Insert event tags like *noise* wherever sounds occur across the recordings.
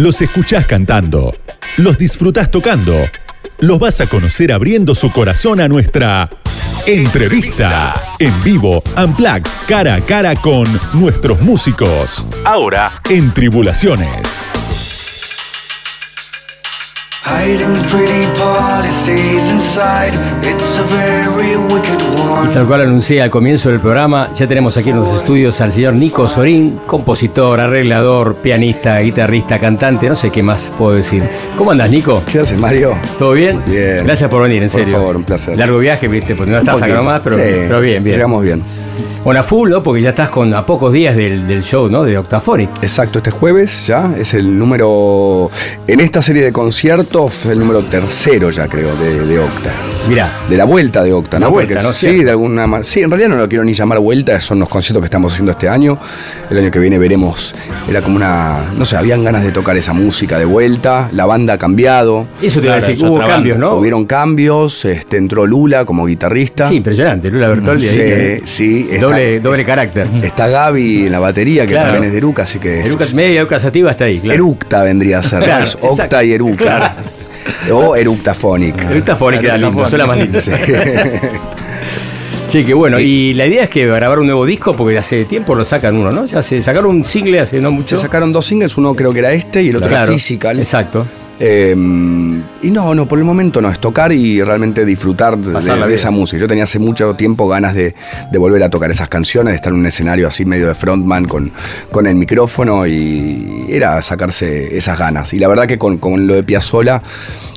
Los escuchás cantando, los disfrutás tocando, los vas a conocer abriendo su corazón a nuestra entrevista en vivo, Unplugged, cara a cara con nuestros músicos. Ahora en Tribulaciones. Y tal cual anuncié al comienzo del programa, ya tenemos aquí en los estudios al señor Nico Sorín, compositor, arreglador, pianista, guitarrista, cantante, no sé qué más puedo decir. ¿Cómo andas, Nico? ¿Qué haces, Mario? ¿Todo bien? Bien. Gracias por venir, en Por serio. favor, un placer. Largo viaje, viste, porque no estás acá nomás, pero, Sí, pero bien, bien. Llegamos bien. Bueno, a full, ¿no? Porque ya estás con a pocos días del, del show, ¿no? De Octaphonic. Exacto, este jueves ya es el número. En esta serie de conciertos, el número tercero ya creo de, de Octa. Mirá, De la vuelta de Octa, La ¿no? vuelta, Porque ¿no? Sí, de alguna manera. Sí, en realidad no lo quiero ni llamar vuelta, son los conciertos que estamos haciendo este año. El año que viene veremos. Era como una. No sé, habían ganas de tocar esa música de vuelta. La banda ha cambiado. eso te iba a decir, hubo cambios, ¿no? Hubieron cambios. Este, entró Lula como guitarrista. Sí, impresionante, Lula Bertoldi ahí. Sí, que- sí, está- Doble, doble carácter. Está Gaby en la batería, que Claro. también es de Eruca, así que. es- Eruca, media Eruca Sativa está ahí, claro. Eructa vendría a ser. Claro, es Octa y Eructa. Claro. *laughs* O Eructafonic. Eructaphonic queda lindo, suena más lindo. Sí, *laughs* qué bueno. Y la idea es que grabar un nuevo disco, porque hace tiempo lo sacan uno, ¿no? Ya se sacaron un single hace no mucho. Se sacaron dos singles, uno creo que era este y el otro Claro, era Physical. Exacto. Eh, y no, no, por el momento no, es tocar y realmente disfrutar de, esa música. Yo tenía hace mucho tiempo ganas de, de volver a tocar esas canciones, de estar en un escenario así medio de frontman con, con el micrófono y era sacarse esas ganas. Y la verdad que con, con lo de Piazzola,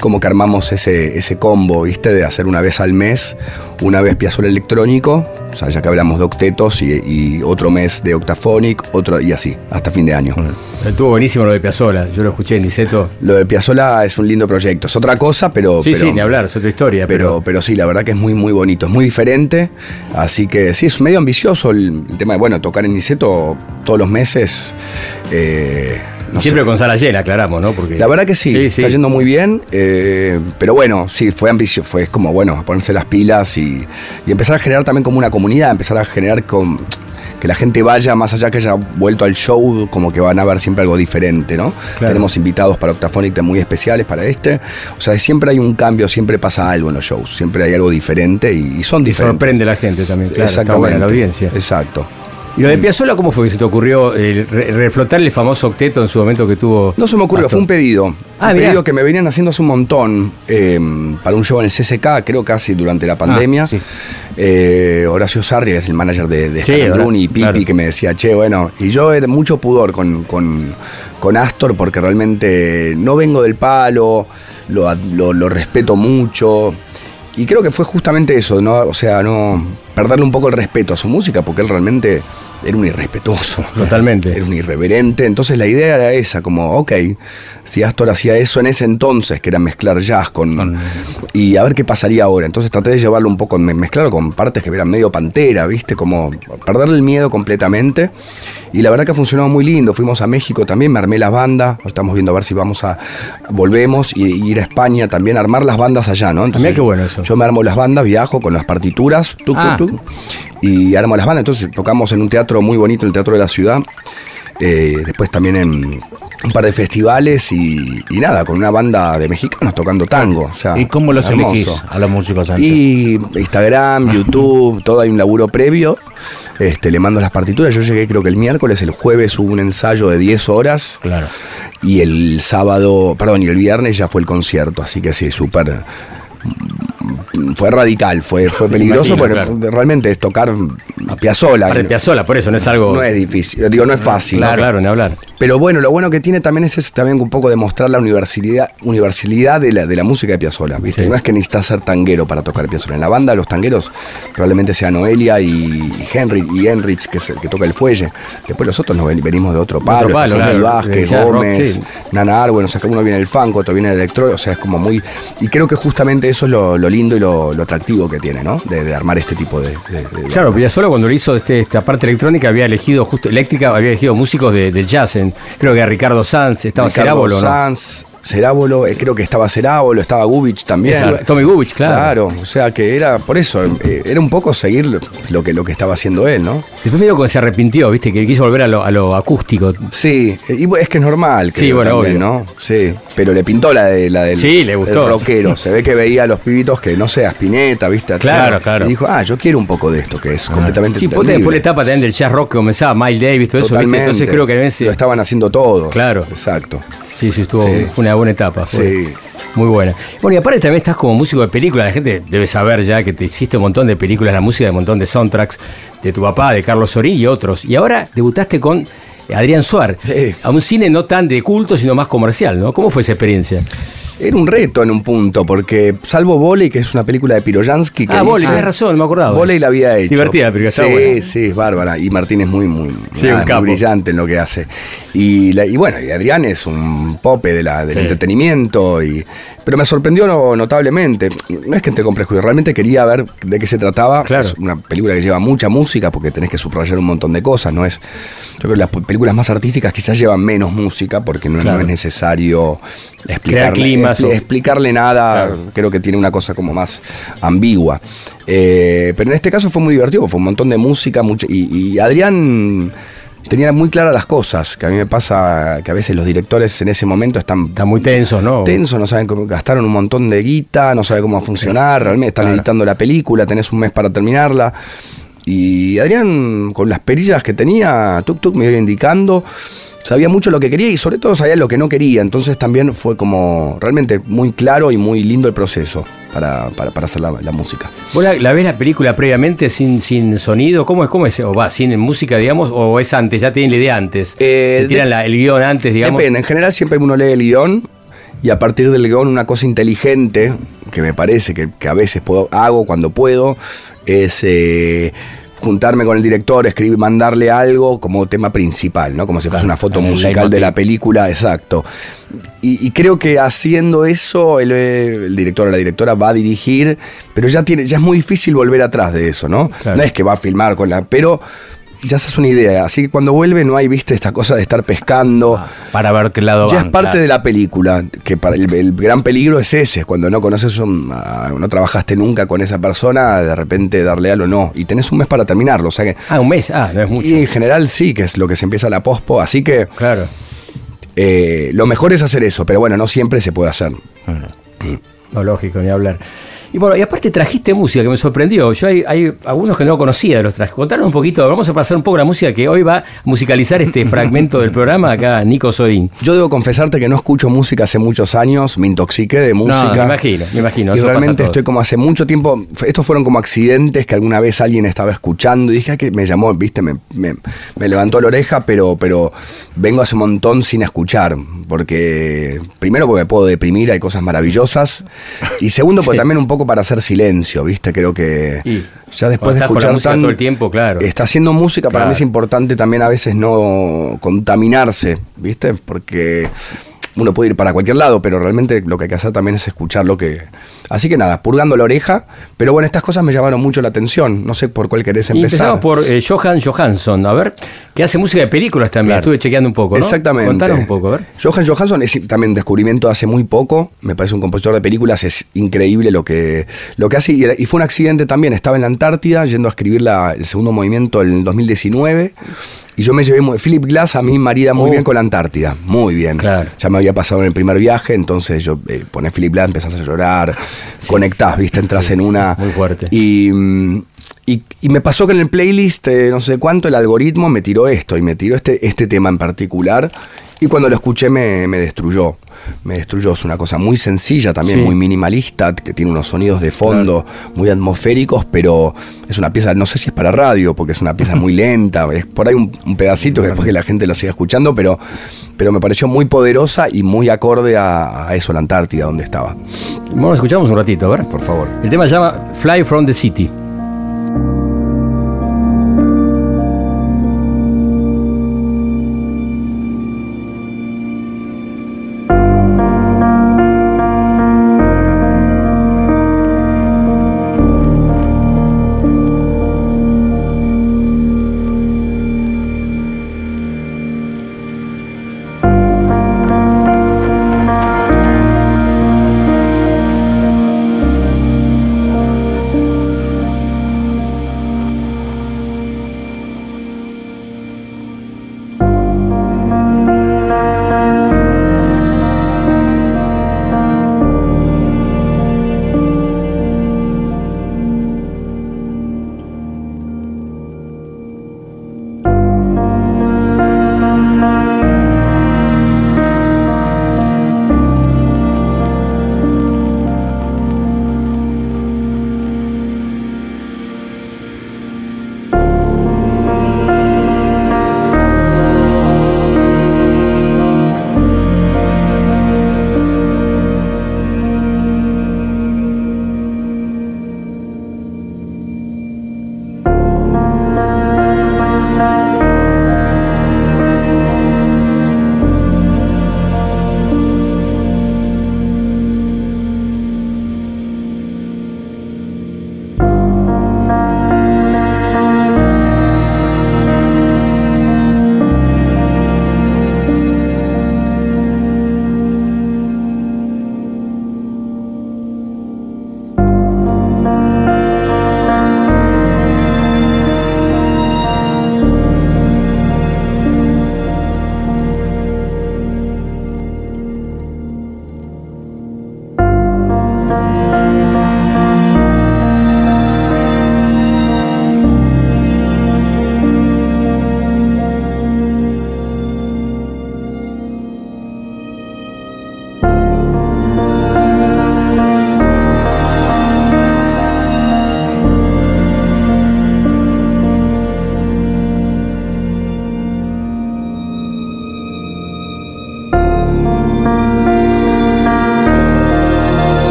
como que armamos ese, ese combo, ¿viste? De hacer una vez al mes, una vez Piazzola electrónico, o sea, ya que hablamos de octetos y, y otro mes de Octaphonic, otro y así, hasta fin de año. Estuvo buenísimo lo de Piazzola. Yo lo escuché en Niceto. Lo de Piazzola es un lindo proyecto. Es otra cosa, pero. Sí, pero, sí, ni hablar, es otra historia. Pero, Pero, pero sí, la verdad que es muy, muy bonito. Es muy diferente. Así que sí, es medio ambicioso el, el tema de, bueno, tocar en Niceto todos los meses. eh, no siempre sé. con sala llena, aclaramos, ¿no? Porque, La verdad que sí, está yendo muy bien, eh, pero bueno, sí, fue ambicioso, fue como, bueno, ponerse las pilas y, y empezar a generar también como una comunidad, empezar a generar con, que la gente vaya, más allá que haya vuelto al show, como que van a ver siempre algo diferente, ¿no? Claro. Tenemos invitados para Octaphonic muy especiales para este, o sea, siempre hay un cambio, siempre pasa algo en los shows, siempre hay algo diferente y, y son y diferentes. sorprende a la gente también, claro. Está Exactamente. buena la audiencia. Exacto. ¿Y lo de Piazzola cómo fue que se te ocurrió eh, re- reflotar el famoso octeto en su momento que tuvo? No se me ocurrió, fue un pedido. Ah, un mirá. pedido que me venían haciendo hace un montón eh, para un show en el CCK, creo casi durante la pandemia. Ah, sí. Eh, Horacio Sarri, que es el manager de, de Sí, ahora, y Pipi, claro. que me decía, che, bueno, y yo era mucho pudor con, con, con Astor porque realmente no vengo del palo, lo, ad- lo- lo respeto mucho. Y creo que fue justamente eso, ¿no? O sea, no perderle un poco el respeto a su música, porque él realmente era un irrespetuoso. *laughs* Totalmente. Era un irreverente. Entonces la idea era esa, como, ok, si Astor hacía eso en ese entonces, que era mezclar jazz con. y a ver qué pasaría ahora. Entonces traté de llevarlo un poco, me- mezclarlo con partes que eran medio pantera, ¿viste? Como perderle el miedo completamente. Y la verdad que ha funcionado muy lindo. Fuimos a México también, me armé las bandas. Estamos viendo a ver si vamos a. Volvemos y, y ir a España también, armar las bandas allá, ¿no? mirá qué bueno eso. Yo me armo las bandas, viajo con las partituras, tuc, Ah. Y armo las bandas. Entonces tocamos en un teatro muy bonito, el Teatro de la Ciudad. Eh, después también en un par de festivales y, y nada, con una banda de mexicanos tocando tango. o sea, ¿Y cómo los hermoso. elegís a los músicos antes? Y Instagram, *laughs* YouTube, todo hay un laburo previo. Este, le mando las partituras. Yo llegué creo que el miércoles, el jueves hubo un ensayo de 10 horas. Claro. Y el sábado, perdón, y el viernes ya fue el concierto. Así que sí, súper. Fue radical, fue, fue Sí, peligroso, imagino, pero claro. realmente es tocar a Piazzola. De Piazzola, por eso no es algo. no es difícil, digo, no es fácil. Claro, claro, ni hablar. Pero bueno, lo bueno que tiene también es eso, también un poco demostrar la universalidad, universalidad de la, de la música de Piazzolla. ¿viste? Sí. No es que necesitas ser tanguero para tocar Piazzolla. En la banda, los tangueros probablemente sean Noelia y, Henry y Enrich, que es el que toca el fuelle. Después los otros nos ven- venimos de otro palo. palo, claro, Samuel de Vázquez, rock, Gómez, sí. Nana Arwen, o sea, que uno viene del funk, otro viene del electro, o sea, es como muy. Y creo que justamente eso es lo, lo lindo y lo, lo atractivo que tiene, ¿no? De, de armar este tipo de. de- de- Claro, Piazzolla cuando lo hizo este, esta parte electrónica había elegido, justo eléctrica, había elegido músicos de- del jazz. en- creo que a Ricardo Sanz, estaba Ricardo Cerábolo, ¿no? Sanz, Cerábolo, eh, creo que estaba Cerábolo, estaba Gubich también. Tommy Gubich, claro. Claro, o sea que era por eso, eh, era un poco seguir lo que, lo que estaba haciendo él, ¿no? Después medio que se arrepintió, viste, que quiso volver a lo, a lo acústico. Sí, y es que es normal, Sí, creo, bueno, también, obvio. ¿no? Sí, pero le pintó la, de, la del, Sí, le gustó. del rockero. Se ve que veía a los pibitos que, no sé, Spinetta, ¿viste? Claro, claro. Y dijo, ah, yo quiero un poco de esto, que es completamente Sí, entendible. fue la etapa también del jazz rock que comenzaba Miles Davis, todo eso, ¿viste? Totalmente. Entonces creo que ese- Lo estaban haciendo todo. Claro. Exacto. Sí, sí, estuvo, Sí. fue una buena etapa. fue Sí. Muy buena. Bueno, y aparte también estás como músico de películas. La gente debe saber ya que te hiciste un montón de películas, la música de un montón de soundtracks de tu papá, de Carlos Sorín y otros. Y ahora debutaste con Adrián Suar, Sí. a un cine no tan de culto, sino más comercial, ¿no? ¿Cómo fue esa experiencia? Era un reto en un punto, porque salvo Voley, que es una película de Piroyansky. que Ah, Voley, tenés razón, me acordaba. Voley la había hecho. Divertida película, Sí, buena. sí, es bárbara. Y Martín es muy, muy, Sí, nada, un capo. muy brillante en lo que hace. Y, la- y bueno, y Adrián es un pope de la, del Sí. entretenimiento. Y, pero me sorprendió no- notablemente. No es que entre con prejuicio, realmente quería ver de qué se trataba. Claro. Es una película que lleva mucha música porque tenés que subrayar un montón de cosas. No es, yo creo que las películas más artísticas quizás llevan menos música porque no, es necesario Crear explicarle, climas expli- explicarle nada. Creo que tiene una cosa como más ambigua. Eh, pero en este caso fue muy divertido, fue un montón de música mucho, y, y Adrián tenía muy claras las cosas, que a mí me pasa que a veces los directores en ese momento están Está muy tenso, ¿no? tensos, no saben cómo, gastaron un montón de guita, no saben cómo va a funcionar, realmente están Claro. editando la película, tenés un mes para terminarla. Y Adrián, con las perillas que tenía, tuk tuk me iba indicando, sabía mucho lo que quería y sobre todo sabía lo que no quería. Entonces también fue como realmente muy claro y muy lindo el proceso para, para, para hacer la, la música. ¿Vos la, la ves la película previamente sin, sin sonido? ¿Cómo es? ¿Cómo es? ¿O va sin música, digamos? ¿O es antes? ¿Ya tienen la idea antes? Eh, ¿Te tiran de- la- el guion antes, digamos? Depende, en general siempre uno lee el guion y a partir del guion una cosa inteligente que me parece que, que a veces puedo, hago cuando puedo es eh, juntarme con el director, escribir, mandarle algo como tema principal, ¿no? Como si fuese una foto musical de la película, exacto. Y, y creo que haciendo eso el, el director o la directora va a dirigir, pero ya tiene, ya es muy difícil volver atrás de eso, ¿no? Claro. No es que va a filmar con la. Pero ya se hace una idea. Así que cuando vuelve no hay, viste, esta cosa de estar pescando. Para ver qué lado Ya van, es parte claro. de la película, que para el, el gran peligro es ese, cuando no conoces, un- a- no trabajaste nunca con esa persona, de repente darle algo no, y tenés un mes para terminarlo, o sea que... Ah, un mes. Ah, no es mucho. Y en general sí, que es lo que se empieza la pospo, así que Claro. eh, lo mejor es hacer eso, pero bueno, no siempre se puede hacer. No, lógico, ni hablar. Y bueno, y aparte trajiste música que me sorprendió. Yo hay, hay algunos que no conocía de los trajes. Contanos un poquito, vamos a pasar un poco la música que hoy va a musicalizar este *laughs* fragmento del programa acá, Nico Sorín. Yo debo confesarte que no escucho música hace muchos años, me intoxiqué de música. me imagino, me imagino, Y realmente estoy como hace mucho tiempo, estos fueron como accidentes que alguna vez alguien estaba escuchando y dije "Ah, que me llamó, viste, me, me- me levantó la oreja, pero, pero vengo hace un montón sin escuchar, porque primero porque me puedo deprimir, hay cosas maravillosas, y segundo porque *laughs* Sí. también un poco para hacer silencio, viste, creo que Y ya después de escuchar tan- todo el tiempo, claro. Está haciendo música, para mí es importante también a veces no contaminarse, ¿viste? Porque uno puede ir para cualquier lado, pero realmente lo que hay que hacer también es escuchar lo que... Así que nada, purgando la oreja, pero bueno, estas cosas me llamaron mucho la atención, no sé por cuál querés Y empezar. empezamos por eh, Johan Johansson, a ver, que hace música de películas también. Estuve chequeando un poco, ¿no? Exactamente. Contanos un poco, a ver. Johan Johansson es también descubrimiento de hace muy poco. Me parece un compositor de películas. Es increíble lo que, lo que hace. Y, fue un accidente también. Estaba en la Antártida yendo a escribir la- el segundo movimiento en el 2019. Y yo me llevé muy. Philip Glass a mí marida muy Oh. bien con la Antártida. Muy bien. Claro. Ya me había pasado en el primer viaje. Entonces yo eh, poné Philip Glass, empezás a llorar. Conectás, ¿viste? Entras Sí, en una. muy fuerte. Y, mm, y, y me pasó que en el playlist, eh, no sé cuánto, el algoritmo me tiró esto y me tiró este, este tema en particular. Y cuando lo escuché me, me destruyó. Me destruyó. Es una cosa muy sencilla, también Sí. muy minimalista, que tiene unos sonidos de fondo muy atmosféricos, pero es una pieza, no sé si es para radio, porque es una pieza muy *laughs* lenta. Es por ahí un, un pedacito que después que la gente lo siga escuchando, pero, pero me pareció muy poderosa y muy acorde a, a eso, la Antártida, donde estaba. Bueno, escuchamos un ratito, a ver. Por favor. El tema se llama Fly from the City.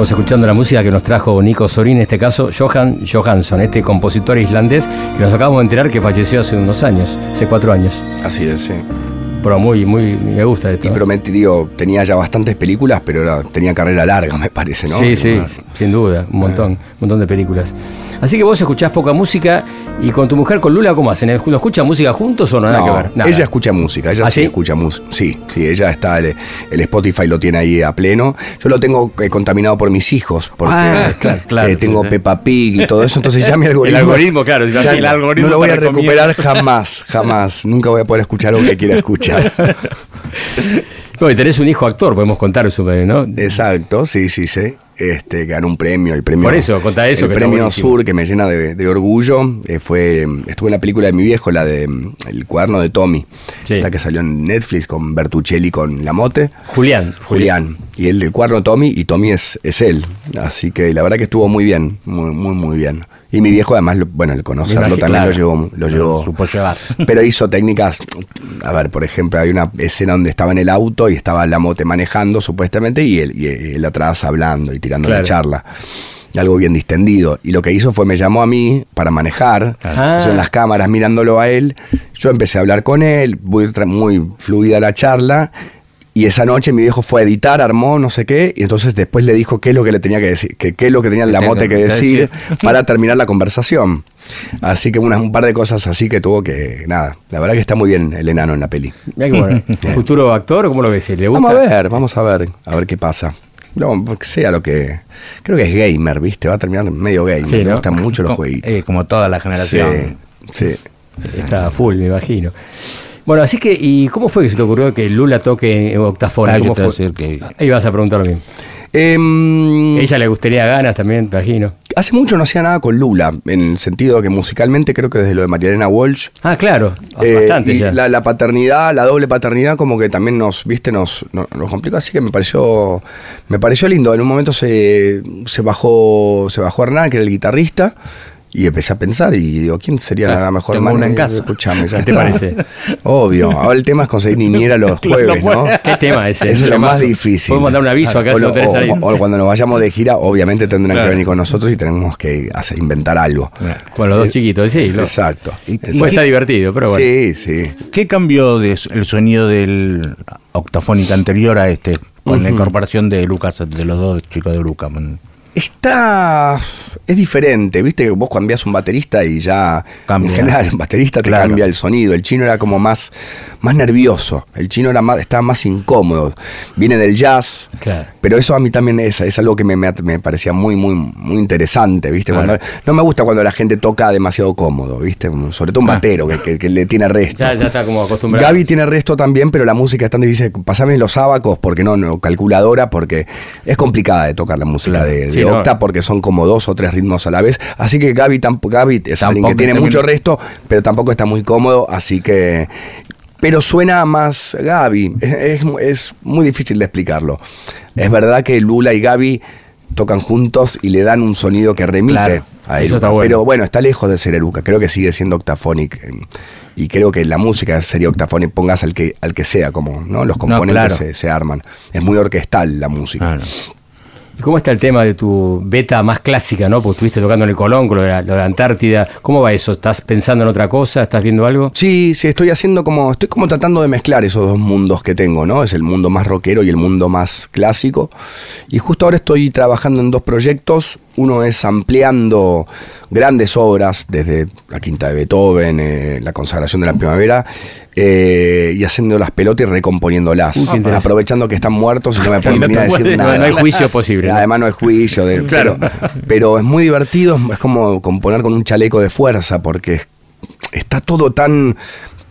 Estamos escuchando la música que nos trajo Nico Sorín, en este caso Johan Johansson, este compositor islandés que nos acabamos de enterar que falleció hace unos años, hace cuatro años. Así es, sí. Pero muy, muy, me gusta esto. Y prometí, digo, tenía ya bastantes películas, pero era- tenía carrera larga, me parece, ¿no? Sí, sí, Ah. sin duda, un montón, un montón de películas. Así que vos escuchás poca música y con tu mujer, con Lula, ¿cómo hacen? ¿No escuchan música juntos o no? Nada No, que ver. Nada. ella escucha música, ella ¿Ah, sí, escucha música. Sí, sí, ella está, el, el Spotify lo tiene ahí a pleno. Yo lo tengo eh, contaminado por mis hijos, porque Ah, claro, claro, eh, tengo sí. Peppa Pig y todo eso, entonces ya mi *laughs* algoritmo... algoritmo, claro, ya ya el algoritmo no lo voy a recuperar *laughs* jamás, jamás. Nunca voy a poder escuchar lo que quiera escuchar. *laughs* Bueno, y tenés un hijo actor, podemos contar eso, ¿no? Exacto, sí, sí, sí. Este, ganó un premio, el premio. Por eso, contá eso, El que premio. Sur, que me llena de, de orgullo. eh, fue, estuve en la película de mi viejo, la de mm, El cuaderno de Tommy. Sí. La que salió en Netflix con Bertuccelli con Lamote. Julián. Julián. Y él, el cuaderno de Tommy, y Tommy es, es él. Así que la verdad que estuvo muy bien, muy, muy, muy bien. Y mi viejo, además, lo- bueno, el conocerlo imagino, también claro. lo llevó. Lo llevó supo llevar. *laughs* pero hizo técnicas, a ver, por ejemplo, hay una escena donde estaba en el auto y estaba la mote manejando supuestamente y él, y él atrás hablando y tirando Claro. la charla. Algo bien distendido. Y lo que hizo fue me llamó a mí para manejar. Ah. Yo en las cámaras mirándolo a él. Yo empecé a hablar con él, muy, muy fluida la charla. Y esa noche mi viejo fue a editar, armó no sé qué, y entonces después le dijo qué es lo que le tenía que decir, que qué es lo que tenía la mote que decir decir. *laughs* para terminar la conversación. Así que unas, un par de cosas así que tuvo que, nada, la verdad que está muy bien el enano en la peli. Bueno. *laughs* ¿Futuro actor? ¿Cómo lo ves? ¿Le gusta? Vamos a ver, vamos a ver, a ver qué pasa. No, porque sea lo que. Creo que es gamer, ¿viste? Va a terminar medio gamer. Sí, Me gustan mucho los jueguitos. eh, como toda la generación. Sí, sí. Está full, me imagino. Bueno, así que, ¿y cómo fue que se te ocurrió que Lula toque en octafón? Ah, yo ¿Cómo te iba a decir que- Ahí vas a preguntar mismo. Em, A ella le gustaría ganas también, me imagino. hace mucho no hacía nada con Lula, en el sentido de que musicalmente creo que desde lo de Marielena Walsh Ah, claro, hace Eh, bastante y ya. La, la paternidad, la doble paternidad, como que también nos, viste, nos, nos, nos complicó, así que me pareció, me pareció lindo. En un momento se, se bajó, se bajó Hernán, que era el guitarrista, y empecé a pensar y digo, ¿quién sería la mejor manera? una en casa. Escuchame, ya ¿Qué te está. parece? *laughs* Obvio. Ahora el tema es conseguir niñera los *laughs* jueves, ¿no? ¿Qué tema *laughs* ese? Eso es lo más difícil. Podemos dar un aviso acá O, si lo- no tenés o- ahí. o cuando nos vayamos de gira, obviamente tendrán Claro. que venir con nosotros y tenemos que hacer, inventar algo. Con los dos chiquitos, sí. lo- Exacto. Pues está divertido, pero bueno. Sí, sí. ¿Qué cambió de el sonido del octafónica anterior a este? Con la incorporación de Lucas, de los dos chicos de Lucas. man. Está. Es diferente, viste que vos cambiás un baterista y ya. Cambia. En general, el baterista te Claro. cambia el sonido. El chino era como más, más nervioso. El chino era más, estaba más incómodo. Viene del jazz. Claro. Pero eso a mí también es, es algo que me, me- me parecía muy, muy, muy interesante, ¿viste? Claro. Cuando- no me gusta cuando la gente toca demasiado cómodo, ¿viste? Sobre todo un Ah. batero que, que- que le tiene resto. Ya, ya está como acostumbrado. Gaby tiene resto también, pero la música es tan difícil. Pasame los abacos, porque no, no, calculadora, porque es complicada de tocar la música de, de Sí, no. octa, porque son como dos o tres ritmos a la vez. Así que Gaby, tamp- Gaby es alguien que tiene mucho resto, pero tampoco está muy cómodo, así que. Pero suena más Gaby. Es, es- es muy difícil de explicarlo. Es verdad que Lula y Gaby tocan juntos y le dan un sonido que remite Claro, a eso Eruca. está bueno. Pero bueno, está lejos de ser Eruca. Creo que sigue siendo octafónic. eh, Y creo que la música sería octafónic, pongas al que, al que sea, como ¿no? los componentes claro. se, se arman. Es muy orquestal la música. Claro. ¿Y cómo está el tema de tu beta más clásica, no? Porque estuviste tocando en el Colón, con lo de, la, lo de Antártida. ¿Cómo va eso? ¿Estás pensando en otra cosa? ¿Estás viendo algo? Sí, sí, estoy haciendo como, estoy como tratando de mezclar esos dos mundos que tengo, ¿no? Es el mundo más rockero y el mundo más clásico. Y justo ahora estoy trabajando en dos proyectos. Uno es ampliando grandes obras, desde la Quinta de Beethoven, eh, la consagración de la primavera, eh, y haciendo las pelotas y recomponiéndolas. Uy, aprovechando que están muertos y no me *laughs* pueden No venir a te decir puede- nada. no hay juicio posible. Además no hay juicio. de- *laughs* Claro. pero, pero es muy divertido, es como componer con un chaleco de fuerza, porque es- está todo tan...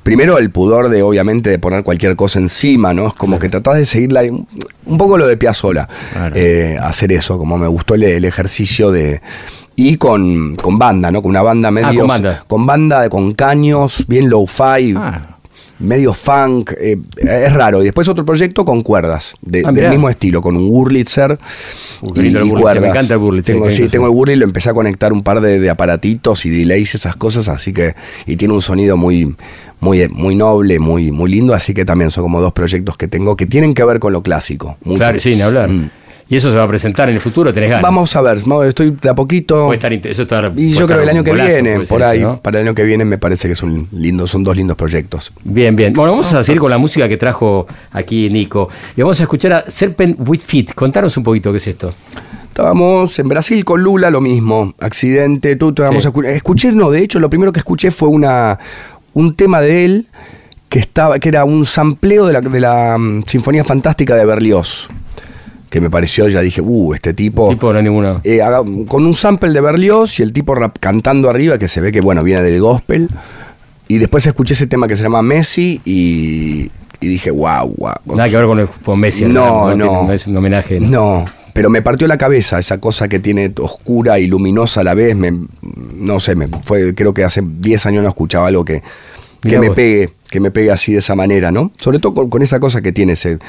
Primero el pudor de, obviamente, de poner cualquier cosa encima, ¿no? Es como que tratás de seguirla, un poco lo de Piazzolla, Claro. eh, hacer eso, como me gustó el, el ejercicio de... Y con, con banda, ¿no? Con una banda medio... Ah, con banda. con banda, de- con caños, bien low-fi, Ah. medio funk, eh, es raro. Y después otro proyecto con cuerdas, de- Ah, del mismo estilo, con un Wurlitzer y, y Wurlitzer, cuerdas. me encanta el Wurlitzer, Tengo, sí, tengo el Wurlitzer y lo empecé a conectar un par de, de aparatitos y delays, esas cosas, así que, y tiene un sonido muy, muy, muy noble, muy, muy lindo, así que también son como dos proyectos que tengo que tienen que ver con lo clásico. mucho. Claro, sin hablar. Mm. ¿Y eso se va a presentar en el futuro? ¿Tenés ganas? Vamos a ver, estoy de a poquito. Puede estar eso está- y yo creo estar que el año que golazo, viene, por ahí, eso, ¿no? para el año que viene me parece que son lindos, son dos lindos proyectos. Bien, bien. Bueno, vamos a seguir con la música que trajo aquí Nico. Y vamos a escuchar a Serpent with Feet. Contanos un poquito qué es esto. Estábamos en Brasil con Lula, lo mismo. Accidente, tú te vamos Sí. a escu- Escuché, no, de hecho, lo primero que escuché fue una un tema de él que estaba, que era un sampleo de la, de la mm, Sinfonía Fantástica de Berlioz. Que me pareció, ya dije, uh, este tipo. Tipo, no hay ninguno. eh, haga- con un sample de Berlioz y el tipo rap- cantando arriba, que se ve que bueno, viene del gospel. Y después escuché ese tema que se llama Messi y, y dije, wow, wow. Nada que ver con, el- con Messi. No, tiene- no. es un homenaje. No, pero me partió la cabeza esa cosa que tiene oscura y luminosa a la vez. Me, no sé, me fue, creo que hace 10 años no escuchaba algo que, que Mirá me vos. pegue, que me pegue así de esa manera, ¿no? Sobre todo con, con esa cosa que tiene ese,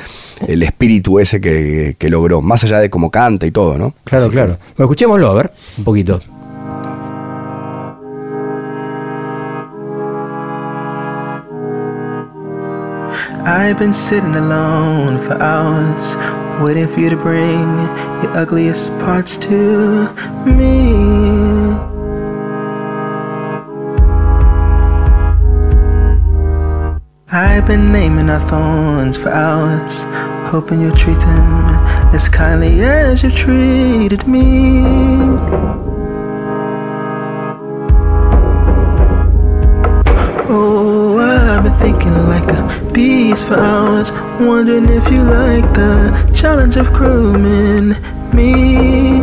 el espíritu ese que, que logró, más allá de cómo canta y todo, ¿no? Claro, Así que- claro. Bueno, escuchémoslo, a ver, un poquito. I've been sitting alone for hours, waiting for you to bring your ugliest parts to me. I've been naming our thorns for hours, hoping you'll treat them as kindly as you treated me. Been thinking like a beast for hours, wondering if you like the challenge of grooming me.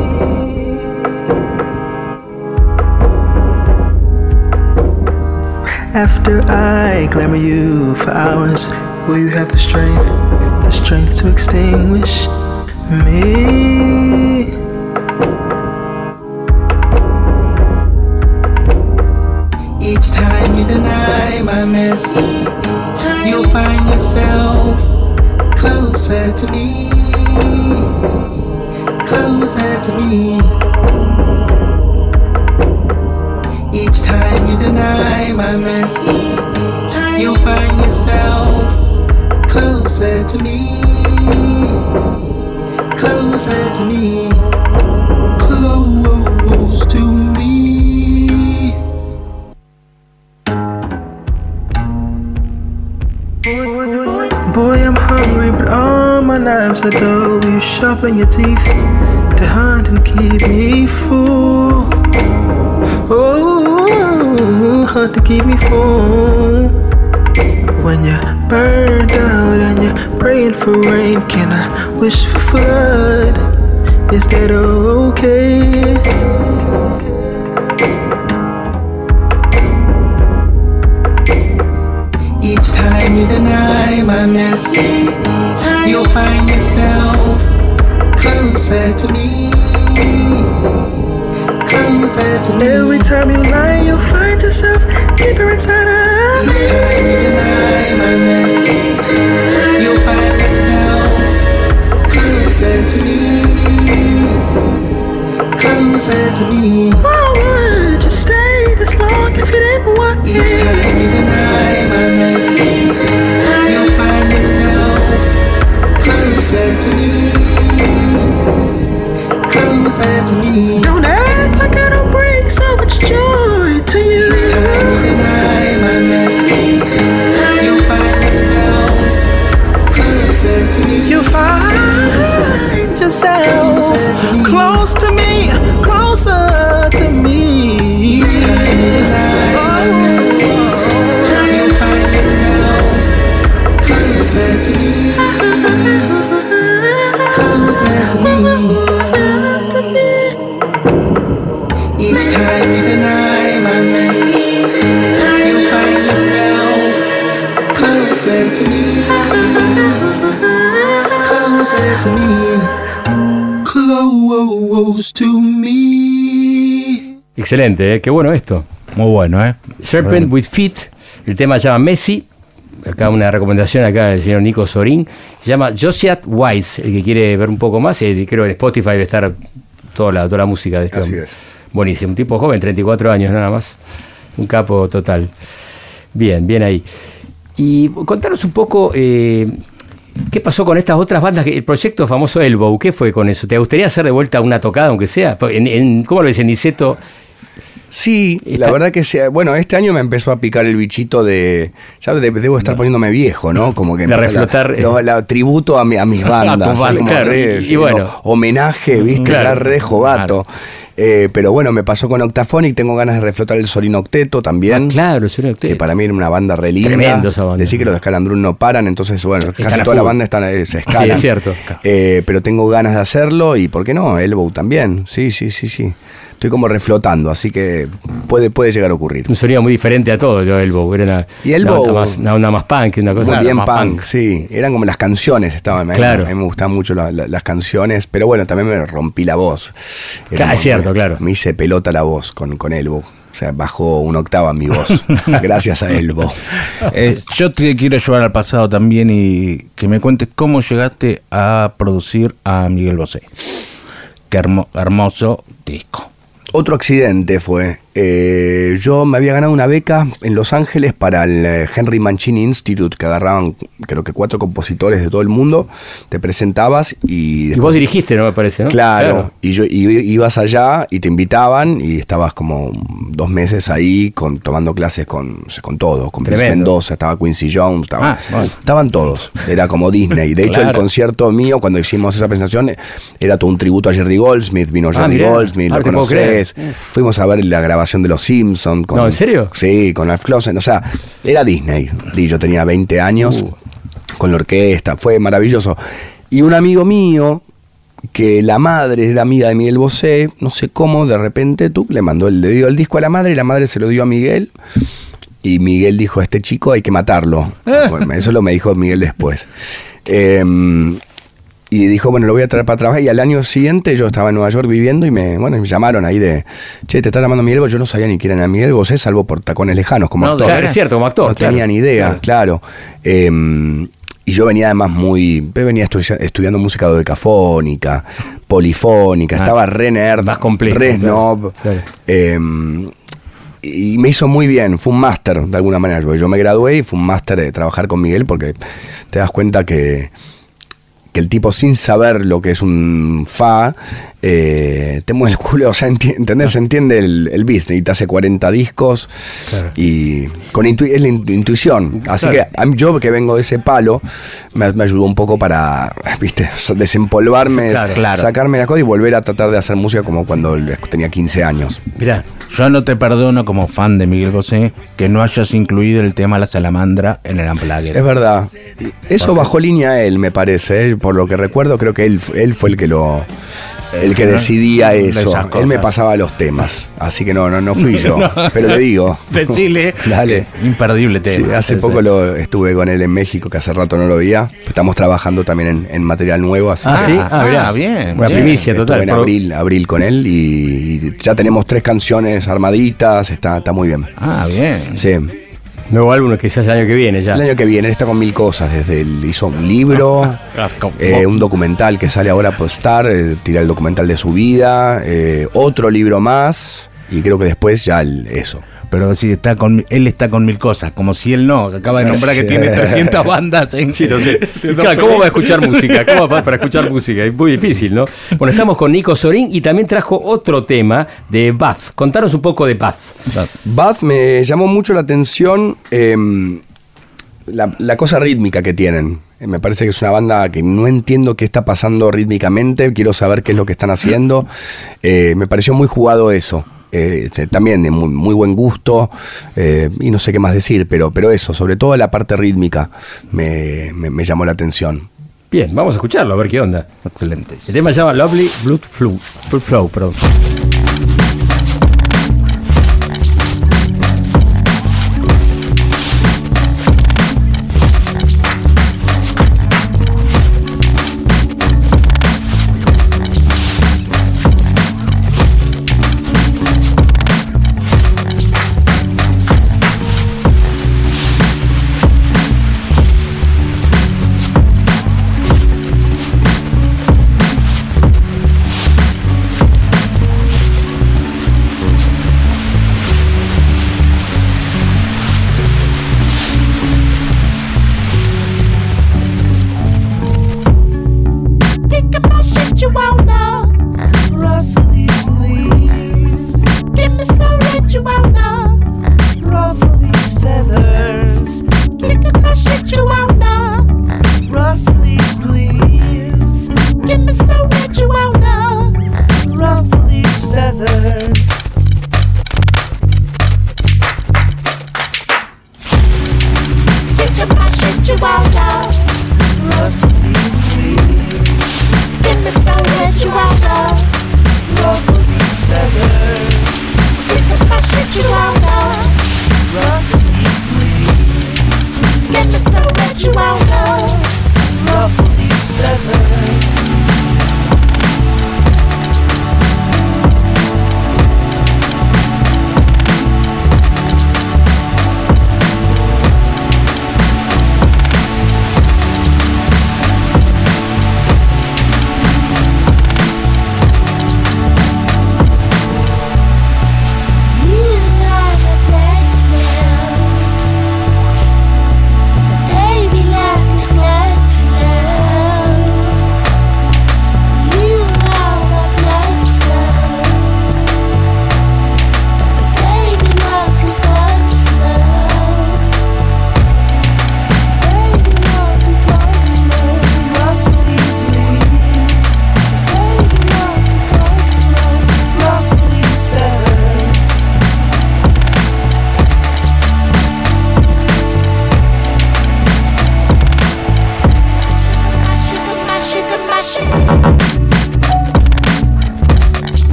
After I glamour you for hours, will you have the strength, the strength to extinguish me? Each time you deny my mercy, you'll find yourself closer to me, closer to me. Each time you deny my mercy, you'll find yourself closer to me, closer to me, close knives are dull. Will you sharpen your teeth to hunt and keep me full? Oh, hunt to keep me full. When you're burned out and you're praying for rain, can I wish for flood? Is that okay? Each time you deny my mercy, you'll find yourself closer to me. Closer to me. Every time you lie, you'll find yourself deeper inside of me. Each time you deny my mercy, you'll find yourself closer to me. Closer to me. Closer to me. Don't act like I don't bring so much joy to you. You deny my mercy, you'll find yourself closer to me. You'll find yourself close to me, closer Excelente, ¿eh? qué bueno esto. Muy bueno, ¿eh? Serpent with Feet, el tema se llama Messi. Acá una recomendación acá del señor Nico Sorín. Se llama Josiah Wise, el que quiere ver un poco más. eh, creo que en Spotify debe estar toda la, toda la música de este Así es. Buenísimo, un tipo joven, 34 años nada más. Un capo total. Bien, bien ahí. Y contanos un poco, eh, ¿Qué pasó con estas otras bandas? El proyecto famoso Elbow, ¿qué fue con eso? ¿Te gustaría hacer de vuelta una tocada, aunque sea? En, en- ¿Cómo lo ves en Niceto? Sí, Está- la verdad que sea, bueno, este año me empezó a picar el bichito de, ya de- debo estar poniéndome viejo, ¿no? Como que De empieza la- reflotar, eh. la tributo a, mi- a mis *laughs* bandas, como claro, re, y- bueno. no, homenaje, viste, Claro. Era re jovato. Eh, pero bueno, me pasó con Octaphonic, tengo ganas de reflotar el Solino Octeto también. Ah, claro, señor Que para mí era una banda re linda. Tremendo esa banda. Decir que los de Scalandrún no paran, entonces, bueno, casi a toda la banda están, se escalan. Sí, es cierto. Eh, pero tengo ganas de hacerlo y, ¿por qué no? Elbow también. Sí, sí, sí, sí. Estoy como reflotando, así que puede, puede llegar a ocurrir. Un sonido muy diferente a todo, yo, Elbow. Era una, Y Elbow- una, onda más, una onda más punk, una cosa. Muy Claro, bien más punk, punk. sí. Eran como las canciones, estaban. a mí- Claro. A mí me gustaban mucho la- la- las canciones, pero bueno, también me rompí la voz. Era Claro, es cierto, claro. Me hice pelota la voz con, con Elbow. O sea, bajó una octava mi voz. *laughs* gracias a Elbow. Eh, yo te quiero llevar al pasado también y que me cuentes cómo llegaste a producir a Miguel Bosé. Qué hermo- hermoso disco. Otro accidente fue. Eh, yo me había ganado una beca en Los Ángeles para el eh, Henry Mancini Institute, que agarraban creo que cuatro compositores de todo el mundo. Te presentabas y... Y vos dirigiste, ¿no? Me parece, ¿no? Claro, y yo y ibas allá y te invitaban y estabas como dos meses ahí con, tomando clases con, con todos, con Tremendo. Mendoza, estaba Quincy Jones, estaba- Ah, bueno. estaban todos, era como Disney. De hecho, el *laughs* concierto mío, cuando hicimos esa presentación, era todo un tributo a Jerry Goldsmith, vino Ah, Jerry. Goldsmith, Ah, lo conoces. Fuimos a ver la grabación de Los Simpsons. No, ¿en serio? Sí, con Alf Clausen, o sea, era Disney. Y yo tenía 20 años Uh. con la orquesta, fue maravilloso. Y un amigo mío, que la madre era amiga de Miguel Bosé, no sé cómo, de repente tú le mandó, el- le dio el disco a la madre y la madre se lo dio a Miguel. Y Miguel dijo, a este chico hay que matarlo. *laughs* Bueno, eso lo me dijo Miguel después. Em, y dijo, bueno, lo voy a traer para trabajar. Y al año siguiente yo estaba en Nueva York viviendo y me, bueno, me llamaron ahí de, che, te está llamando Miguel Bosé. Yo no sabía ni quién era Miguel Bosé, salvo por tacones lejanos, como No, actor. Claro, es cierto, como actor. No claro. tenía ni idea, claro. Eh, y yo venía además muy. venía estu- estudiando música dodecafónica, polifónica, Ah, estaba re nerd, más complejo, re snob. eh, y me hizo muy bien, fue un máster de alguna manera. Yo me gradué y fue un máster de trabajar con Miguel porque te das cuenta que, que el tipo sin saber lo que es un fa, eh, te mueve el culo, *laughs* o sea, enti- ¿entendés? Se entiende el, el business y te hace 40 discos Claro. y con intu- es la intu- intuición. Así Claro. que yo que vengo de ese palo, me, me ayudó un poco para, viste, desempolvarme, Claro, claro. sacarme la cosa y volver a tratar de hacer música como cuando tenía 15 años. Mirá, Yo no te perdono como fan de Miguel Bosé que no hayas incluido el tema La Salamandra en el Unplugged. Es verdad. Eso bajó línea a él, me parece. ¿eh? Por lo que recuerdo, creo que él, él fue el que lo. El que no- decidía de eso. Él me pasaba los temas. Así que no, no, no fui *laughs* yo. No. Pero le digo. *laughs* Decile. Dale. Imperdible Sí, tema. hace Ese. poco lo estuve con él en México, que hace rato no lo veía. Estamos trabajando también en, en material nuevo. Así Ah, que sí. Ah, mirá. bien. Una bien. primicia estuve total. en Pro- abril, abril con él y, y ya tenemos tres canciones armaditas. Está, está muy bien. Ah, bien. Sí. Nuevo álbum quizás el año que viene ya. El año que viene él está con mil cosas, desde el hizo un libro, Ah, como- eh, un documental que sale ahora a postar, eh, tira el documental de su vida, eh, otro libro más y creo que después ya el- eso. Pero si está con, él está con mil cosas, como si él no, acaba de nombrar que tiene 300 *laughs* bandas. En, Sí, no sé. *laughs* Claro, ¿cómo va a escuchar música? ¿Cómo va para escuchar música? Es muy difícil, ¿no? Bueno, estamos con Nico Sorín y también trajo otro tema de Bath. Contanos un poco de Bath. Bath me llamó mucho la atención em, la, la cosa rítmica que tienen. Eh, Me parece que es una banda que no entiendo qué está pasando rítmicamente, quiero saber qué es lo que están haciendo. Eh, me pareció muy jugado eso. Eh, este, también de muy, muy buen gusto eh, y no sé qué más decir, pero, pero eso, sobre todo la parte rítmica me, me- me llamó la atención. Bien, vamos a escucharlo, a ver qué onda. Excelente. El tema se llama Lovely Blood Flow. Blood Flow, perdón.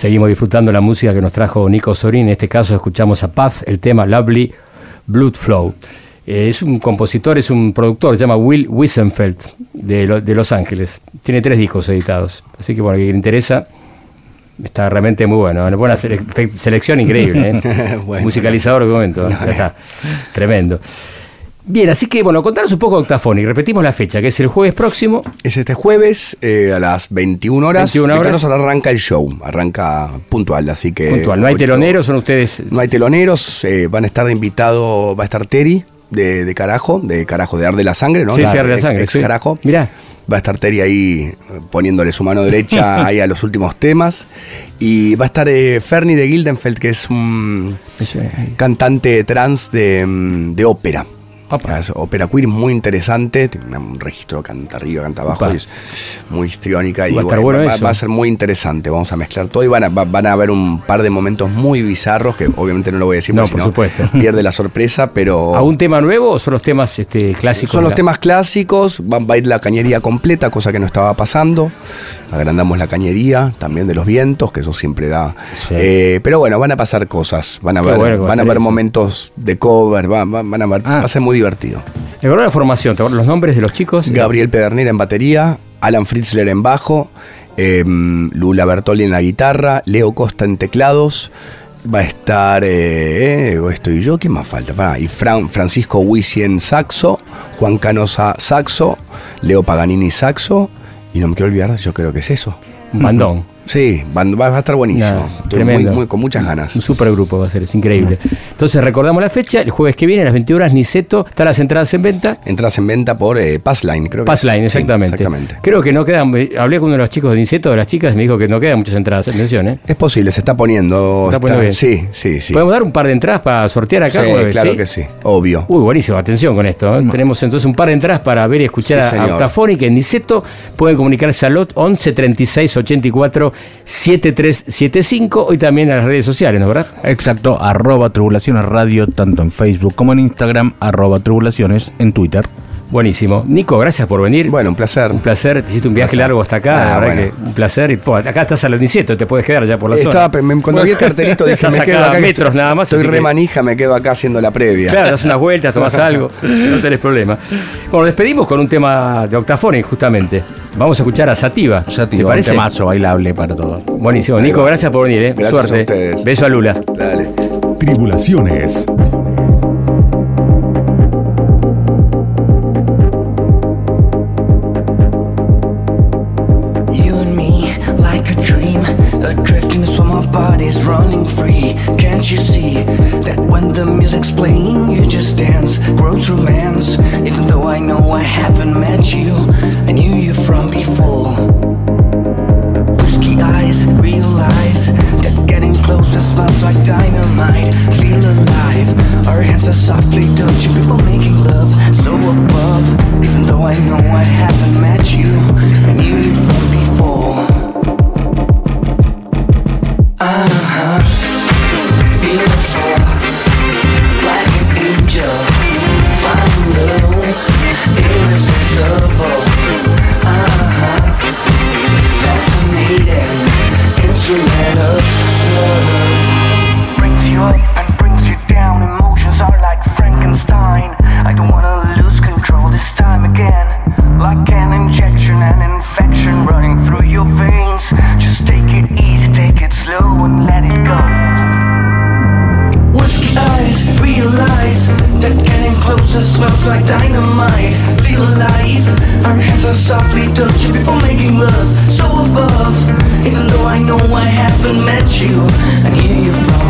Seguimos disfrutando la música que nos trajo Nico Sorin. En este caso escuchamos a Paz, el tema Lovely Blood Flow. Eh, es un compositor, es un productor, se llama Will Wiesenfeld, de, Lo- de Los Ángeles. Tiene tres discos editados. Así que, bueno, que le interesa, está realmente muy bueno. Una buena sele- selección increíble. ¿eh? *laughs* Bueno, Musicalizador de momento. ¿eh? Ya está. Tremendo. Bien, así que, bueno, contanos un poco de Octafonic. Repetimos la fecha, que es el jueves próximo. Es este jueves eh, a las 21 horas. 21 horas. 21 horas arranca el show, arranca puntual, así que... puntual. No hay teloneros, son ustedes. No hay teloneros, eh, van a estar de invitado, va a estar Terry de, de Carajo, de Carajo de Arde la Sangre, ¿no? Sí, sí, Arde la Sangre, ex sí. Carajo. Mirá. Va a estar Terry ahí eh, poniéndole su mano derecha *laughs* ahí a los últimos temas. Y va a estar eh, Fernie de Gildenfeld, que es un cantante trans de, mm, de ópera. Es ópera queer muy interesante, tiene un registro canta arriba, canta abajo, Opa. y es muy histriónica y Va a estar bueno va, va a ser muy interesante. Vamos a mezclar todo y van a, va- van a haber un par de momentos muy bizarros que obviamente no lo voy a decir No, porque por supuesto. *laughs* pierde la sorpresa, pero ¿A un tema nuevo o son los temas este, clásicos? son los la- temas clásicos, va, va a ir la cañería completa, cosa que no estaba pasando. Agrandamos la cañería también de los vientos, que eso siempre da. Sí. Eh, pero bueno, van a pasar cosas, van a Qué bueno van eso. momentos de cover, va, va- van a ver, Ah. va a ser muy divertido. Acuerdo de la formación, ¿te los nombres de los chicos? Gabriel Pedernera en batería, Alan Fritzler en bajo, eh, Lula Bertoli en la guitarra, Leo Costa en teclados. Va a estar, eh, eh, estoy yo, ¿quién más falta? Pará, y Fran- Francisco Huisi en saxo, Juan Canosa saxo, Leo Paganini saxo, y no me quiero olvidar, yo creo que es eso. Bandón. Sí, van- va, a estar buenísimo. Nah, muy, tremendo. muy- con muchas ganas. Un super grupo va a ser, es increíble. Entonces recordamos la fecha, el jueves que viene a las 20 horas, Niceto, están las entradas en venta. Entras en venta por eh, Passline, creo que Passline, es. Sí, exactamente. exactamente. Creo que no quedan, eh, hablé con uno de los chicos de Niceto, de las chicas, me dijo que no quedan muchas entradas, atención, ¿eh? Es posible, se está poniendo. Se está poniendo bien. Sí, sí, sí. ¿Podemos dar un par de entradas para sortear acá? Sí, jueves, claro que sí, obvio. Uy, buenísimo, atención con esto. ¿eh? Tenemos entonces un par de entradas para ver y escuchar Sí, a-. Octafónica en Niceto. Pueden comunicarse al lot 11 36 84 7375 hoy también a las redes sociales, ¿no verdad? Exacto, arroba tribulaciones radio, tanto en Facebook como en Instagram, arroba tribulaciones en Twitter. Buenísimo. Nico, gracias por venir. Bueno, un placer. Un placer, te hiciste un viaje largo hasta acá, Ah, la verdad bueno. que un placer. Y, po, acá estás al Niceto, te puedes quedar ya por la Estaba, zona. me- cuando vi el cartelito dije, Estás me quedo acá a metros estoy- nada más. Estoy así re que- manija, me quedo acá haciendo la previa. Claro, das unas vueltas, tomás *laughs* algo, no tenés problema. Bueno, despedimos con un tema de Octafónica, justamente. Vamos a escuchar a Sativa. Ya ¿Te un parece? temazo bailable para todos. Buenísimo. Nico, gracias por venir, ¿eh? Gracias Suerte. a ustedes. Beso a Lula. Dale. Tribulaciones. Bodies running free. Can't you see that when the music's playing, you just dance, grows romance? Even though I know I haven't met you, I knew you from before. Whiskey eyes, realize that getting closer smells like dynamite. Feel alive, our hands are softly touching before making love. And hear you from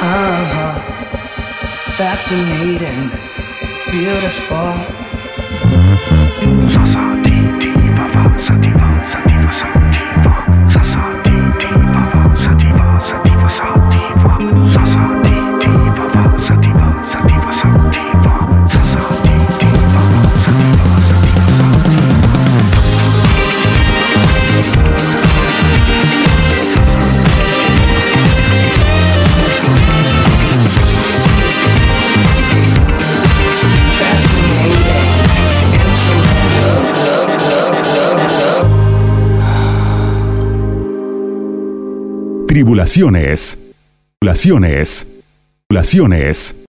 Uh huh. Fascinating, beautiful. Tribulaciones. Tribulaciones. Tribulaciones.